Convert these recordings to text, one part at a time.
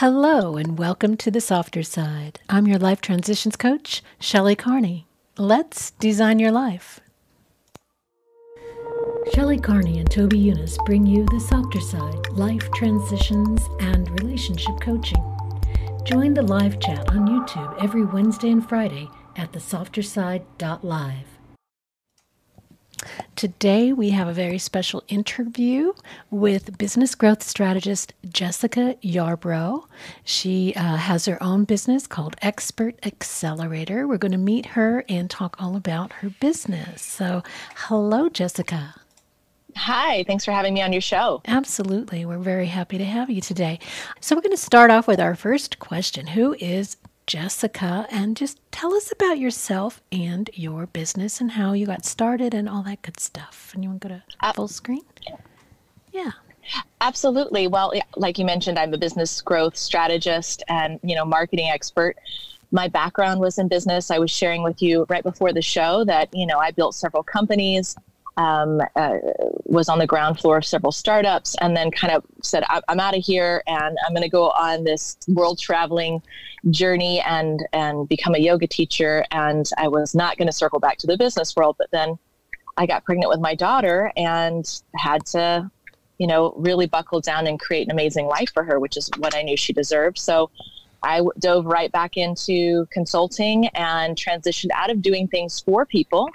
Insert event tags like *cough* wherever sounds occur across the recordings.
Hello, and welcome to the softer side. I'm your life transitions coach, Shelley Carney. Let's design your life. Shelley Carney and Toby Younis bring you the softer side, life transitions, and relationship coaching. Join the live chat on YouTube every Wednesday and Friday at thesofterside.live. Today, we have a very special interview with business growth strategist Jessica Yarbrough. She uh, has her own business called Expert Accelerator. We're going to meet her and talk all about her business. So, hello, Jessica. Hi, thanks for having me on your show. Absolutely. We're very happy to have you today. So, we're going to start off with our first question Who is Jessica, and just tell us about yourself and your business and how you got started and all that good stuff. And you want to go to uh, full screen? Yeah. Absolutely. Well, like you mentioned, I'm a business growth strategist and, you know, marketing expert. My background was in business. I was sharing with you right before the show that, you know, I built several companies um, uh, was on the ground floor of several startups and then kind of said, I'm out of here and I'm going to go on this world traveling journey and, and become a yoga teacher. And I was not going to circle back to the business world, but then I got pregnant with my daughter and had to, you know, really buckle down and create an amazing life for her, which is what I knew she deserved. So I dove right back into consulting and transitioned out of doing things for people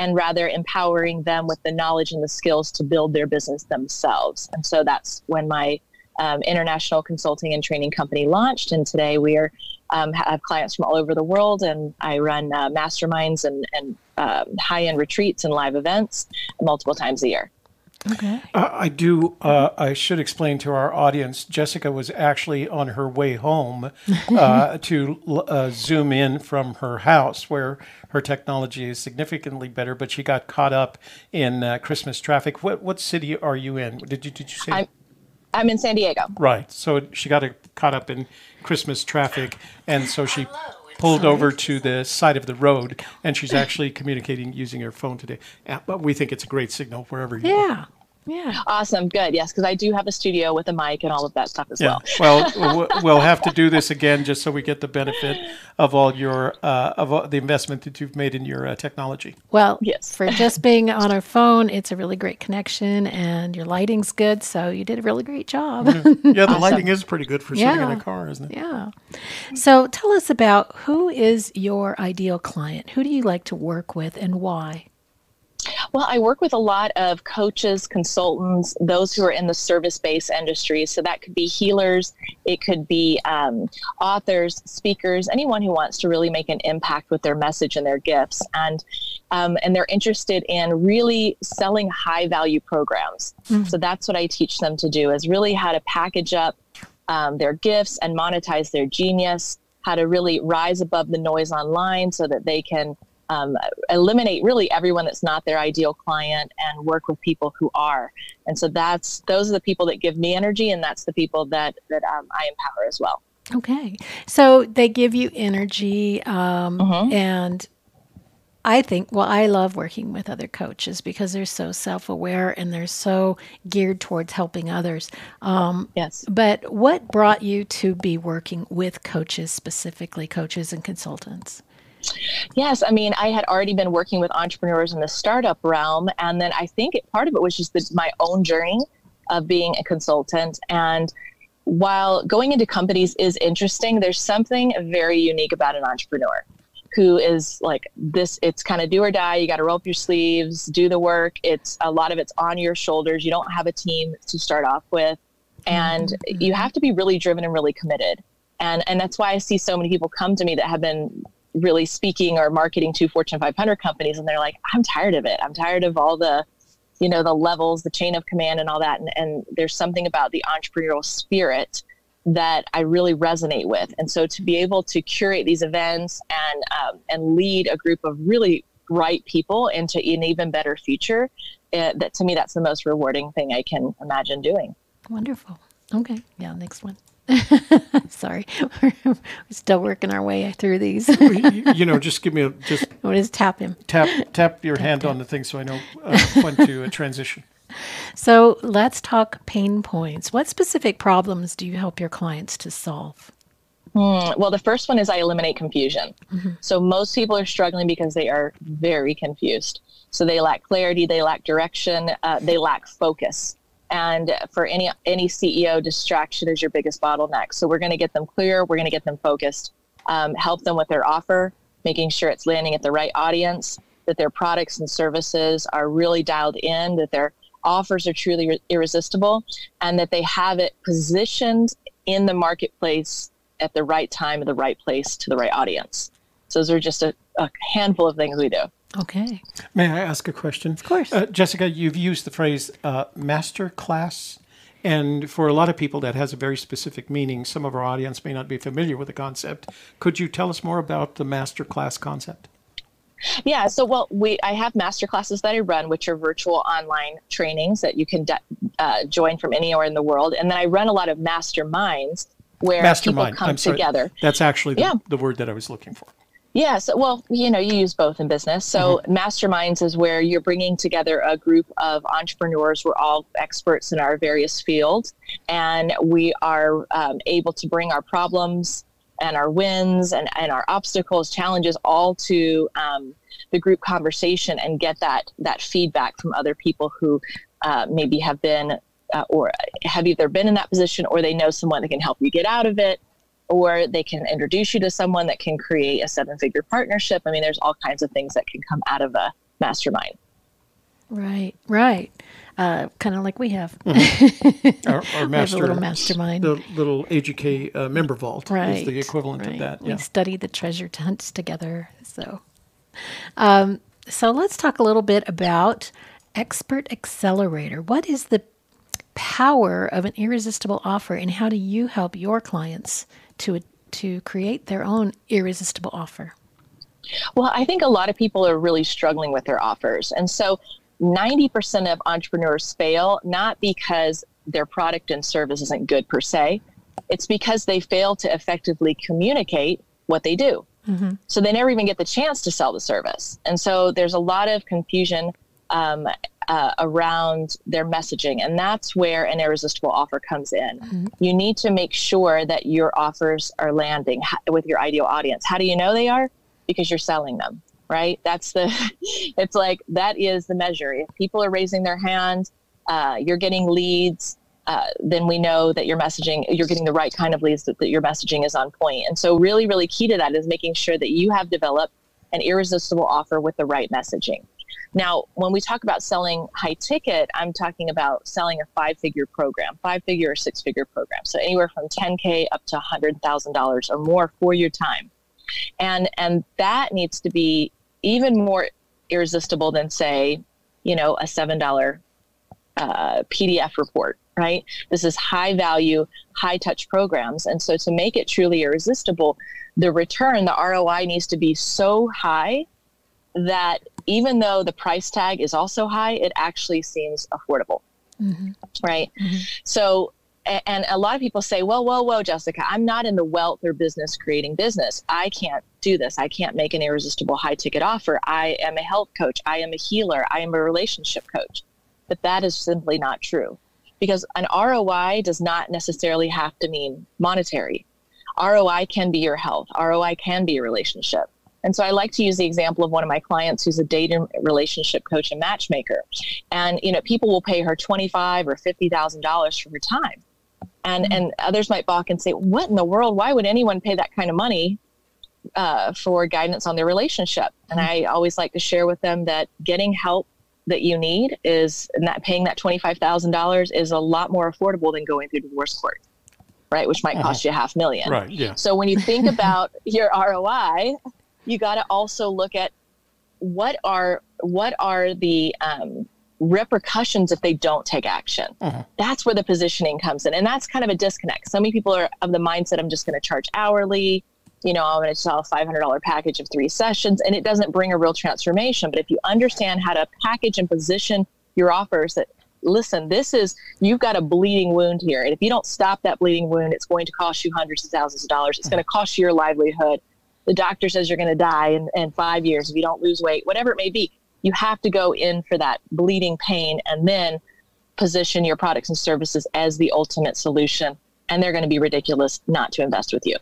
and rather empowering them with the knowledge and the skills to build their business themselves. And so that's when my um, international consulting and training company launched. And today we are um, have clients from all over the world, and I run uh, masterminds and, and uh, high end retreats and live events multiple times a year. Okay. Uh, I do. Uh, I should explain to our audience. Jessica was actually on her way home *laughs* uh, to uh, zoom in from her house, where her technology is significantly better. But she got caught up in uh, Christmas traffic. What what city are you in? Did you did you say? I'm, I'm in San Diego. Right. So she got caught up in Christmas traffic, and so she pulled over to the side of the road, and she's actually communicating using her phone today. But we think it's a great signal wherever you yeah. are. Yeah. Awesome. Good. Yes, because I do have a studio with a mic and all of that stuff as yeah. well. *laughs* well, we'll have to do this again just so we get the benefit of all your uh, of all the investment that you've made in your uh, technology. Well, yes. for just being on our phone, it's a really great connection, and your lighting's good. So you did a really great job. Mm-hmm. Yeah, the awesome. *laughs* lighting is pretty good for sitting yeah. in a car, isn't it? Yeah. So tell us about who is your ideal client. Who do you like to work with, and why? Well, I work with a lot of coaches, consultants, those who are in the service based industry. So that could be healers, it could be um, authors, speakers, anyone who wants to really make an impact with their message and their gifts. And um, and they're interested in really selling high value programs. Mm-hmm. So that's what I teach them to do is really how to package up um, their gifts and monetize their genius, how to really rise above the noise online so that they can um, eliminate really everyone that's not their ideal client and work with people who are. And so that's those are the people that give me energy, and that's the people that that um, I empower as well. Okay, so they give you energy, um, mm-hmm. and I think, well, I love working with other coaches because they're so self aware and they're so geared towards helping others. Um, yes. But what brought you to be working with coaches, specifically coaches and consultants? Yes, I mean, I had already been working with entrepreneurs in the startup realm, and then I think it, part of it was just the, my own journey of being a consultant. And while going into companies is interesting, there's something very unique about an entrepreneur who is like this it's kind of do or die. You got to roll up your sleeves do the work. It's a lot of it's on your shoulders. You don't have a team to start off with. And mm-hmm. you have to be really driven and really committed. And and that's why i see so many people come to me that have been really speaking or marketing to Fortune 500 companies, and they're like, I'm tired of it. I'm tired of all the, you know, the levels, the chain of command, and all that. And, and there's something about the entrepreneurial spirit that I really resonate with. And so to be able to curate these events and um, and lead a group of really bright people into an even better future, it, that to me that's the most rewarding thing I can imagine doing. Wonderful. Okay. Yeah. Next one. *laughs* Sorry, *laughs* we're still working our way through these. you, you know, just give me a just *laughs* what is tap him? tap tap your hand on the thing so I know uh, when to uh, transition. So let's talk pain points. What specific problems do you help your clients to solve? Hmm, well, the first one is I eliminate confusion. So most people are struggling because they are very confused. So they lack clarity, they lack direction, uh, they lack focus. And for any any CEO, distraction is your biggest bottleneck. So we're going to get them clear, we're going to get them focused, um, help them with their offer, making sure it's landing at the right audience, that their products and services are really dialed in, that their offers are truly re- irresistible, and that they have it positioned in the marketplace at the right time, at the right place, to the right audience. So those are just a, a handful of things we do. Okay. May I ask a question? Of course. Uh, Jessica, you've used the phrase uh, master class. And for a lot of people, that has a very specific meaning. Some of our audience may not be familiar with the concept. Could you tell us more about the master class concept? Yeah, so well, we I have master classes that I run, which are virtual online trainings that you can de- uh, join from anywhere in the world, and then I run a lot of masterminds where Mastermind. people come I'm sorry. together. That's actually the, Yeah. the word that I was looking for. Yeah, so well, you know, you use both in business. So masterminds is where you're bringing together a group of entrepreneurs. We're all experts in our various fields, and we are um, able to bring our problems and our wins and, and our obstacles, challenges, all to um, the group conversation and get that that feedback from other people who uh, maybe have been uh, or have either been in that position or they know someone that can help you get out of it or they can introduce you to someone that can create a seven figure partnership. I mean, there's all kinds of things that can come out of a mastermind. Right. Right. Uh, kind of like we have. *laughs* Our, our We have a master, little mastermind. the little AGK uh, member vault right. is the equivalent right. of that. We Yeah. study the treasure hunts together. So, um, so let's talk a little bit about Expert Accelerator. What is the power of an irresistible offer, and how do you help your clients to to create their own irresistible offer? Well, I think a lot of people are really struggling with their offers. And so 90% of entrepreneurs fail not because their product and service isn't good per se, it's because they fail to effectively communicate what they do. So they never even get the chance to sell the service. And so there's a lot of confusion um, uh, around their messaging. And that's where an irresistible offer comes in. You need to make sure that your offers are landing with your ideal audience. How do you know they are? Because you're selling them, right? That's the, *laughs* it's like that is the measure. If people are raising their hand, uh, you're getting leads, uh, then we know that your messaging, you're getting the right kind of leads, that, that your messaging is on point. And so, really, really key to that is making sure that you have developed an irresistible offer with the right messaging. Now, when we talk about selling high ticket, I'm talking about selling a five figure program, five figure or six figure program. So anywhere from 10K up to $100,000 or more for your time. And, and that needs to be even more irresistible than, say, you know, a $7 uh, PDF report, right? This is high value, high touch programs. And so to make it truly irresistible, the return, the ROI needs to be so high that even though the price tag is also high, it actually seems affordable, mm-hmm. right? Mm-hmm. So, and a lot of people say, well, whoa, whoa, Jessica, I'm not in the wealth or business creating business. I can't do this. I can't make an irresistible high ticket offer. I am a health coach. I am a healer. I am a relationship coach. But that is simply not true because an ROI does not necessarily have to mean monetary. ROI can be your health, ROI can be your relationship. And so I like to use the example of one of my clients who's a dating relationship coach and matchmaker. And you know, people will pay her twenty-five or fifty thousand dollars for her time. And and others might balk and say, What in the world? Why would anyone pay that kind of money uh, for guidance on their relationship? And I always like to share with them that getting help that you need is not paying that $25,000 is a lot more affordable than going through divorce court, right? Which might cost you a half million. Right. Yeah. So when you think about your ROI, you got to also look at what are what are the um, repercussions if they don't take action. That's where the positioning comes in, and that's kind of a disconnect. So many people are of the mindset I'm just going to charge hourly. You know, I'm going to sell a $500 package of three sessions, and it doesn't bring a real transformation. But if you understand how to package and position your offers that listen, this is, you've got a bleeding wound here. And if you don't stop that bleeding wound, it's going to cost you hundreds of thousands of dollars. It's going to cost you your livelihood. The doctor says you're going to die in, in five years if you don't lose weight, whatever it may be. You have to go in for that bleeding pain and then position your products and services as the ultimate solution. And they're going to be ridiculous not to invest with you.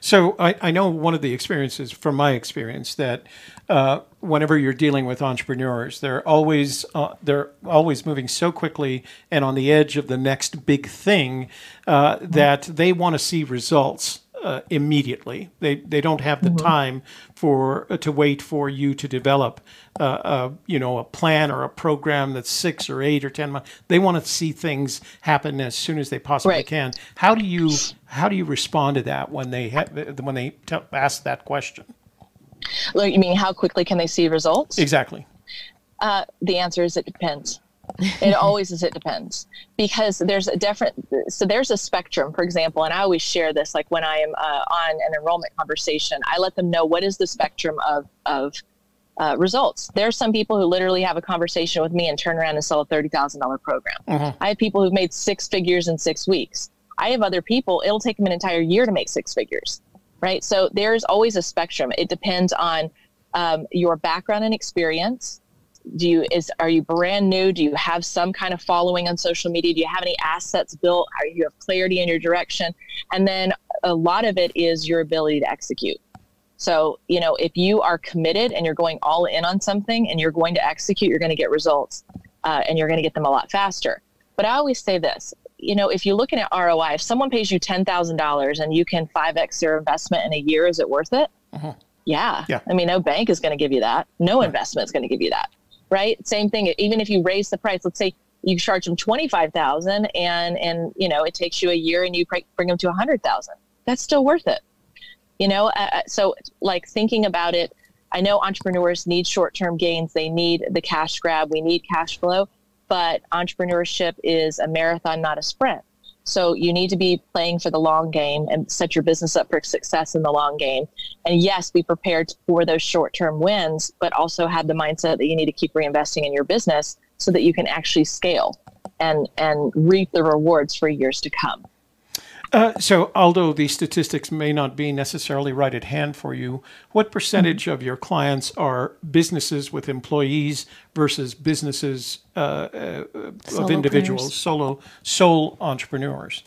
So I, I know one of the experiences from my experience that uh, whenever you're dealing with entrepreneurs, they're always uh, they're always moving so quickly and on the edge of the next big thing uh, that they want to see results uh, immediately. They they don't have the mm-hmm. time for uh, to wait for you to develop, uh, a, you know, a plan or a program that's six or eight or ten months. They want to see things happen as soon as they possibly right. can. How do you how do you respond to that when they ha- when they t- ask that question? Like, you mean how quickly can they see results? Exactly. Uh, the answer is it depends *laughs* it always is it depends. Because there's a different so there's a spectrum for example and i always share this like when i am uh, on an enrollment conversation i let them know what is the spectrum of of uh, results. There's some people who literally have a conversation with me and turn around and sell a $30000 program. Uh-huh. i have people who've made six figures in six weeks. I have other people it'll take them an entire year to make six figures right? So there's always a spectrum. It depends on um, your background and experience do you is are you brand new? Do you have some kind of following on social media? Do you have any assets built? Are you have clarity in your direction? And then a lot of it is your ability to execute. So you know if you are committed and you're going all in on something and you're going to execute you're going to get results uh, and you're going to get them a lot faster. But i always say this you know if you're looking at roi if someone pays you $10000 and you can 5x their investment in a year is it worth it? Uh-huh. yeah. yeah. I mean no bank is going to give you that. No investment is going to give you that right? Same thing. Even if you raise the price, let's say you charge them 25,000 and, and, you know, it takes you a year and you bring them to a hundred thousand. That's still worth it. You know, uh, uh, so like thinking about it, I know entrepreneurs need short-term gains. They need the cash grab. We need cash flow, but entrepreneurship is a marathon, not a sprint. So you need to be playing for the long game and set your business up for success in the long game. And yes, be prepared for those short term wins, but also have the mindset that you need to keep reinvesting in your business so that you can actually scale and, and reap the rewards for years to come. Uh, so, although the statistics may not be necessarily right at hand for you, what percentage mm-hmm. of your clients are businesses with employees versus businesses uh, uh, of individuals, solo sole entrepreneurs?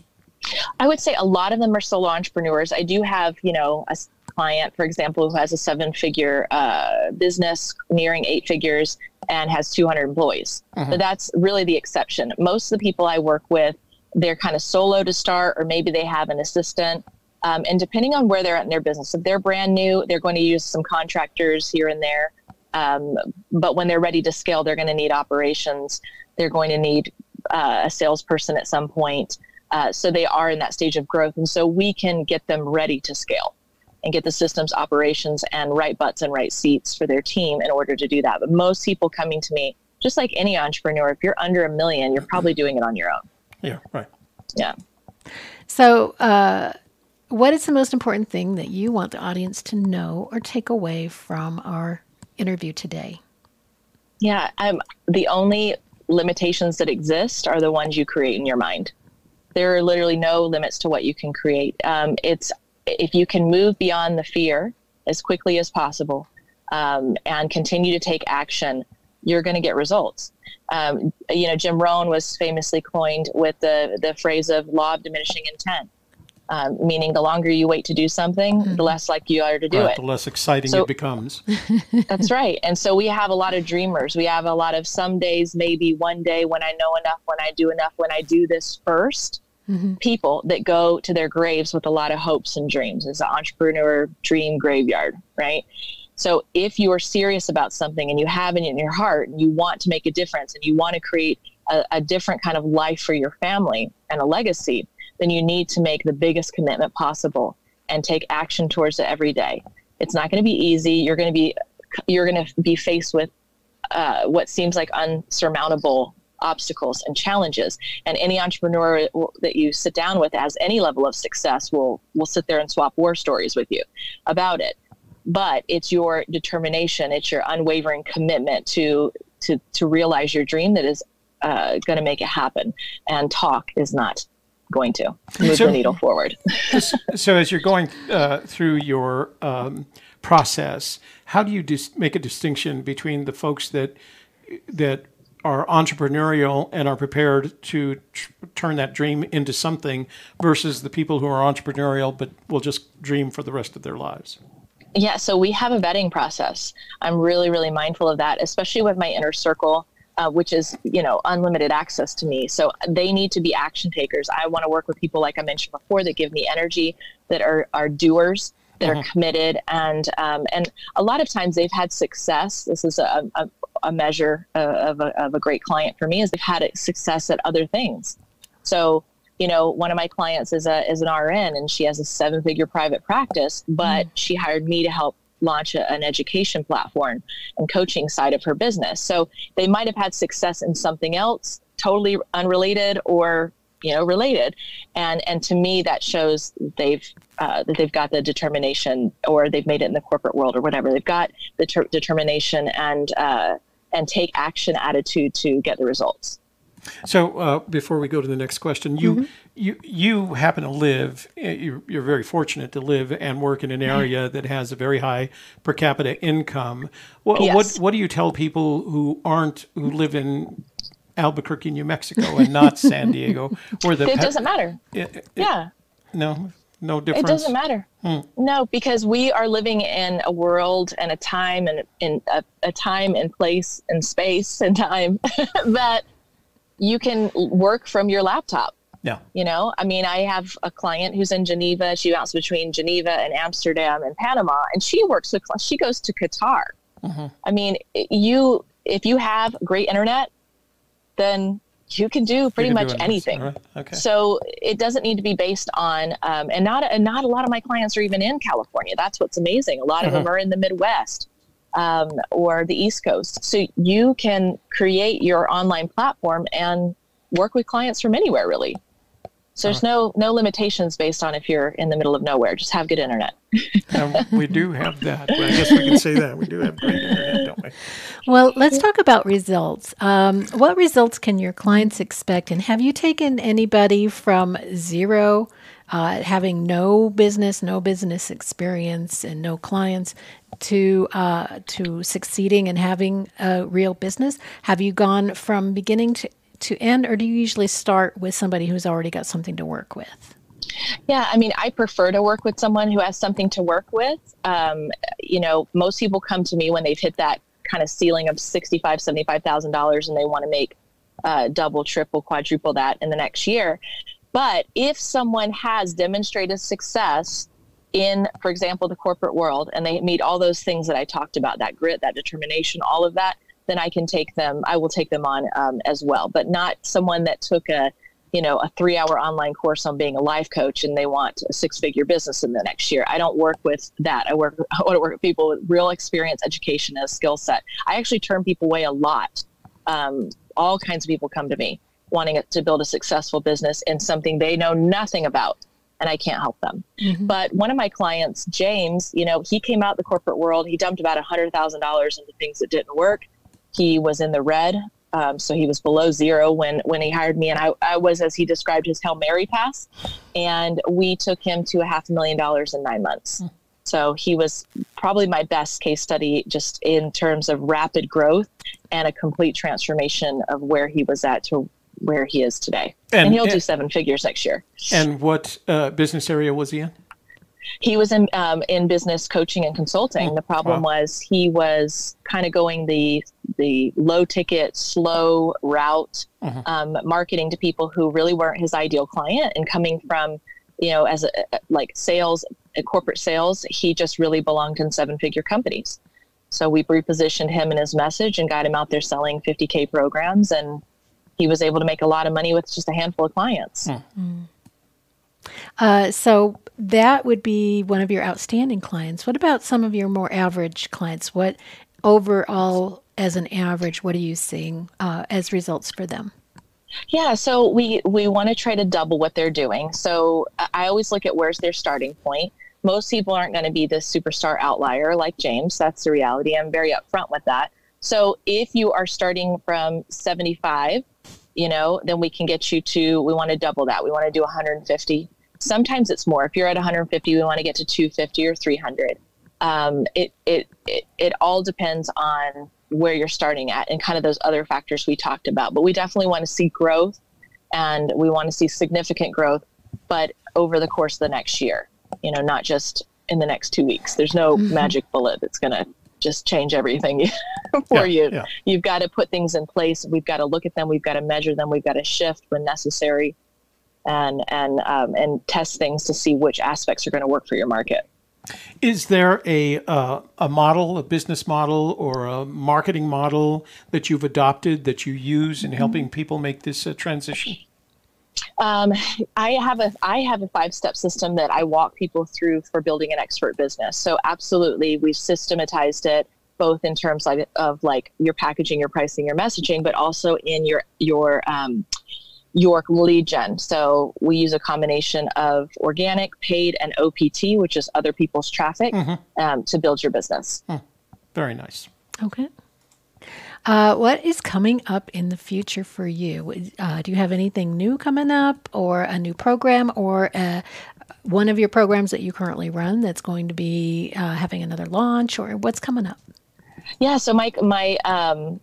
I would say a lot of them are solo entrepreneurs. I do have, you know, a client, for example, who has a seven-figure uh, business nearing eight figures and has 200 employees. Mm-hmm. But that's really the exception. Most of the people I work with they're kind of solo to start, or maybe they have an assistant. Um, and depending on where they're at in their business, if they're brand new, they're going to use some contractors here and there. Um, but when they're ready to scale, they're going to need operations. They're going to need uh, a salesperson at some point. Uh, so they are in that stage of growth. And so we can get them ready to scale and get the systems, operations, and right butts and right seats for their team in order to do that. But most people coming to me, just like any entrepreneur, if you're under a million, you're probably doing it on your own. Yeah, right. Yeah. So, uh, what is the most important thing that you want the audience to know or take away from our interview today? Yeah, I'm, the only limitations that exist are the ones you create in your mind. There are literally no limits to what you can create. Um, it's if you can move beyond the fear as quickly as possible um, and continue to take action, you're going to get results. Um, you know, Jim Rohn was famously coined with the the phrase of law of diminishing intent, um, meaning the longer you wait to do something, mm-hmm. the less likely you are to do right, it. The less exciting so, it becomes. *laughs* *laughs* that's right. And so we have a lot of dreamers. We have a lot of some days, maybe one day when I know enough, when I do enough, when I do this 1st mm-hmm. People that go to their graves with a lot of hopes and dreams. It's an entrepreneur dream graveyard, right? So if you are serious about something and you have it in your heart and you want to make a difference and you want to create a, a different kind of life for your family and a legacy, then you need to make the biggest commitment possible and take action towards it every day. It's not going to be easy. You're going to be you're going to be faced with uh, what seems like unsurmountable obstacles and challenges. And any entrepreneur that you sit down with as any level of success will will sit there and swap war stories with you about it but it's your determination it's your unwavering commitment to to to realize your dream that is uh, going to make it happen. And talk is not going to move so, the needle forward. so, as you're going uh, through your um, process, how do you dis- make a distinction between the folks that that are entrepreneurial and are prepared to tr- turn that dream into something versus the people who are entrepreneurial but will just dream for the rest of their lives? Yeah, so we have a vetting process. I'm really, really mindful of that, especially with my inner circle. Uh, which is you know unlimited access to me so they need to be action takers i want to work with people like i mentioned before that give me energy that are are doers that mm-hmm. are committed and um, and a lot of times they've had success this is a, a, a measure of a, of a great client for me is they've had success at other things so you know, one of my clients is a is an RN and she has a seven figure private practice, but mm. she hired me to help launch a, an education platform and coaching side of her business. So they might have had success in something else, totally unrelated or you know related, and and to me that shows they've uh, that they've got the determination or they've made it in the corporate world or whatever. They've got the ter- determination and uh, and take action attitude to get the results. So uh, before we go to the next question, you mm-hmm. you you happen to live. Eh, you're, you're, very fortunate to live and work in an mm-hmm. area that has a very high per capita income. What yes. what, what do you tell people who aren't who live in Albuquerque, New Mexico, and not *laughs* San Diego, or the it doesn't matter. It, it, yeah. No. No difference. It doesn't matter. Hmm. No, because we are living in a world and a time and in a, a time and place and space and time *laughs* that you can work from your laptop. Yeah. You know, I mean, I have a client who's in Geneva. She bounces between Geneva and Amsterdam and Panama, and she works with, she goes to Qatar. Mm-hmm. I mean, you, if you have great internet, then you can do pretty can much do anything. Right. Okay. So it doesn't need to be based on, um, and not, and not a lot of my clients are even in California. That's what's amazing. A lot of them mm-hmm. are in the Midwest um, or the East Coast. So you can create your online platform and work with clients from anywhere, really. So there's no no limitations based on if you're in the middle of nowhere. Just have good internet. um, we do have that. Well, I guess we can say that we do have great internet, don't we? Well, let's talk about results. Um, what results can your clients expect? And have you taken anybody from zero, uh, having no business, no business experience, and no clients, to uh, to succeeding and having a real business? Have you gone from beginning to, to end, or do you usually start with somebody who's already got something to work with? Yeah, I mean, I prefer to work with someone who has something to work with. Um, you know, most people come to me when they've hit that kind of ceiling of sixty-five, seventy-five thousand dollars, and they want to make uh, double, triple, quadruple that in the next year. But if someone has demonstrated success in, for example, the corporate world, and they meet all those things that I talked about that grit, that determination, all of that then I can take them, I will take them on um, as well, but not someone that took a, you know, a three hour online course on being a life coach and they want a six figure business in the next year. I don't work with that. I work, *laughs* I want to work with people with real experience, education, and a skill set. I actually turn people away a lot. Um, all kinds of people come to me wanting to build a successful business in something they know nothing about and I can't help them. Mm-hmm. But one of my clients, James, you know, he came out the corporate world. He dumped about a hundred thousand dollars into things that didn't work. He was in the red, um, so he was below zero when when he hired me, and I, I was, as he described, his hail mary pass, and we took him to a half a million dollars in nine months. Mm-hmm. So he was probably my best case study just in terms of rapid growth and a complete transformation of where he was at to where he is today. And, and he'll and, do seven figures next year. And what uh, business area was he in? He was in um, in business coaching and consulting. The problem wow. was he was kind of going the the low ticket, slow route, mm-hmm. um, marketing to people who really weren't his ideal client, and coming from you know as a like sales, corporate sales, he just really belonged in seven figure companies. So we repositioned him and his message and got him out there selling 50k programs and he was able to make a lot of money with just a handful of clients. Mm. Uh, so that would be one of your outstanding clients. What about some of your more average clients? What overall, as an average, what are you seeing uh, as results for them? Yeah, so we we want to try to double what they're doing. So I always look at where's their starting point. Most people aren't going to be the superstar outlier like James. That's the reality. I'm very upfront with that. So if you are starting from 75 you know, then we can get you to, we want to double that. We want to do 150. Sometimes it's more. If you're at 150, we want to get to 250 or 300. Um, it, it, it, it all depends on where you're starting at and kind of those other factors we talked about. But we definitely want to see growth and we want to see significant growth, but over the course of the next year, you know, not just in the next two weeks. There's no mm-hmm. magic bullet that's going to just change everything *laughs* for yeah, you. Yeah. You've got to put things in place. We've got to look at them. We've got to measure them. We've got to shift when necessary, and and um, and test things to see which aspects are going to work for your market. Is there a uh, a model, a business model, or a marketing model that you've adopted that you use in helping people make this uh, transition? Um, I have a I have a five step system that I walk people through for building an expert business. So absolutely, we've systematized it both in terms of, of like your packaging, your pricing, your messaging, but also in your your um, your lead gen. So we use a combination of organic, paid, and OPT, which is other people's traffic, mm-hmm. um, to build your business. Hmm. Very nice. Okay. Uh, what is coming up in the future for you? Uh, do you have anything new coming up, or a new program, or uh, one of your programs that you currently run that's going to be uh, having another launch, or what's coming up? Yeah, so my my um,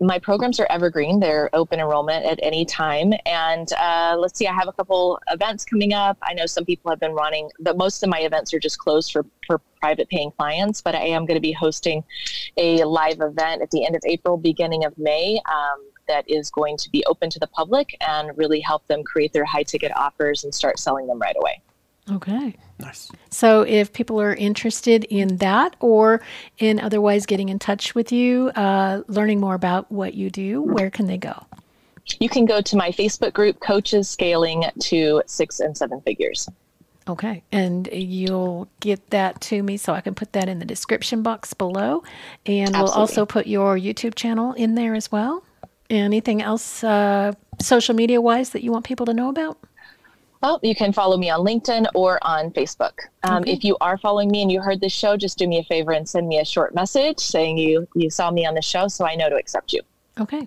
my programs are evergreen. They're open enrollment at any time. And uh, let's see, I have a couple events coming up. I know some people have been running, but most of my events are just closed for, for private paying clients. But I am going to be hosting a live event at the end of April, beginning of May. Um, that is going to be open to the public and really help them create their high ticket offers and start selling them right away. Okay. Nice. So, if people are interested in that or in otherwise getting in touch with you, uh, learning more about what you do, where can they go? You can go to my Facebook group, Coaches Scaling to Six and Seven Figures. Okay. And you'll get that to me so I can put that in the description box below. And Absolutely. we'll also put your YouTube channel in there as well. Anything else uh, social media wise that you want people to know about? Well, you can follow me on LinkedIn or on Facebook. Um, okay. If you are following me and you heard this show, just do me a favor and send me a short message saying you you saw me on the show, so I know to accept you. Okay.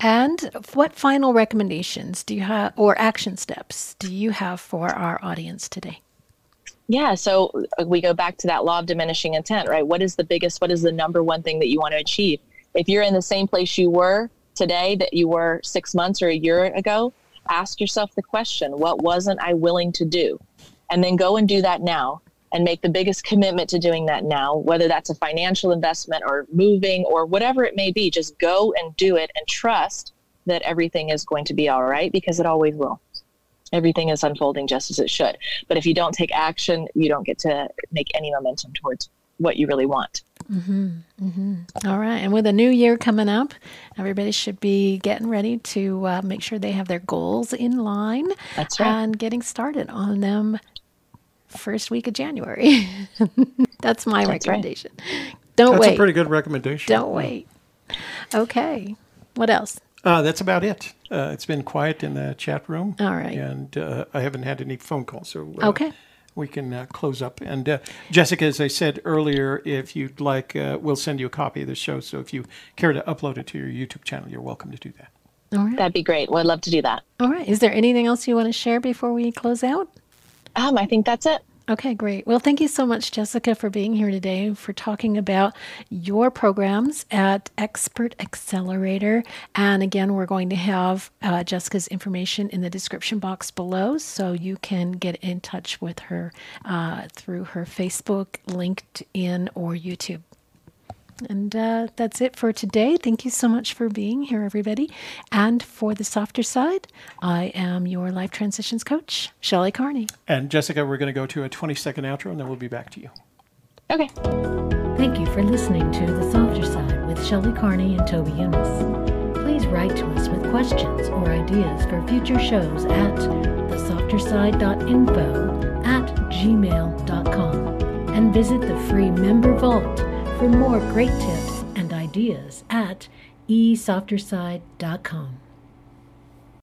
And what final recommendations do you have, or action steps do you have for our audience today? Yeah, so uh, we go back to that law of diminishing intent, right? What is the biggest, what is the number one thing that you want to achieve? If you're in the same place you were today that you were six months or a year ago, ask yourself the question what wasn't I willing to do? And then go and do that now and make the biggest commitment to doing that now, whether that's a financial investment or moving or whatever it may be. Just go and do it and trust that everything is going to be all right because it always will. Everything is unfolding just as it should. But if you don't take action, you don't get to make any momentum towards what you really want. Mm-hmm, mm-hmm. All right. And with a new year coming up, everybody should be getting ready to uh, make sure they have their goals in line. That's right. And getting started on them first week of January. *laughs* That's my That's recommendation. Right. Don't That's wait. That's a pretty good recommendation. Don't wait. Okay. What else? Uh, that's about it. Uh, it's been quiet in the chat room. All right. And uh, I haven't had any phone calls. So uh, okay we can uh, close up. And uh, Jessica, as I said earlier, if you'd like, uh, we'll send you a copy of the show. So if you care to upload it to your YouTube channel, you're welcome to do that. All right. That'd be great. Well, I'd love to do that. All right. Is there anything else you want to share before we close out? Um, I think that's it. Okay, great. Well, thank you so much, Jessica, for being here today, for talking about your programs at Expert Accelerator. And again, we're going to have uh, Jessica's information in the description box below, so you can get in touch with her uh, through her Facebook, LinkedIn, or YouTube. And uh, that's it for today. Thank you so much for being here, everybody. And for the softer side, I am your life transitions coach, Shelly Carney. And Jessica, we're going to go to a 20 second outro and then we'll be back to you. Okay. Thank you for listening to The Softer Side with Shelly Carney and Toby Younis. Please write to us with questions or ideas for future shows at thesofterside.info at gmail.com and visit the free member vault for more great tips and ideas at esofterside.com.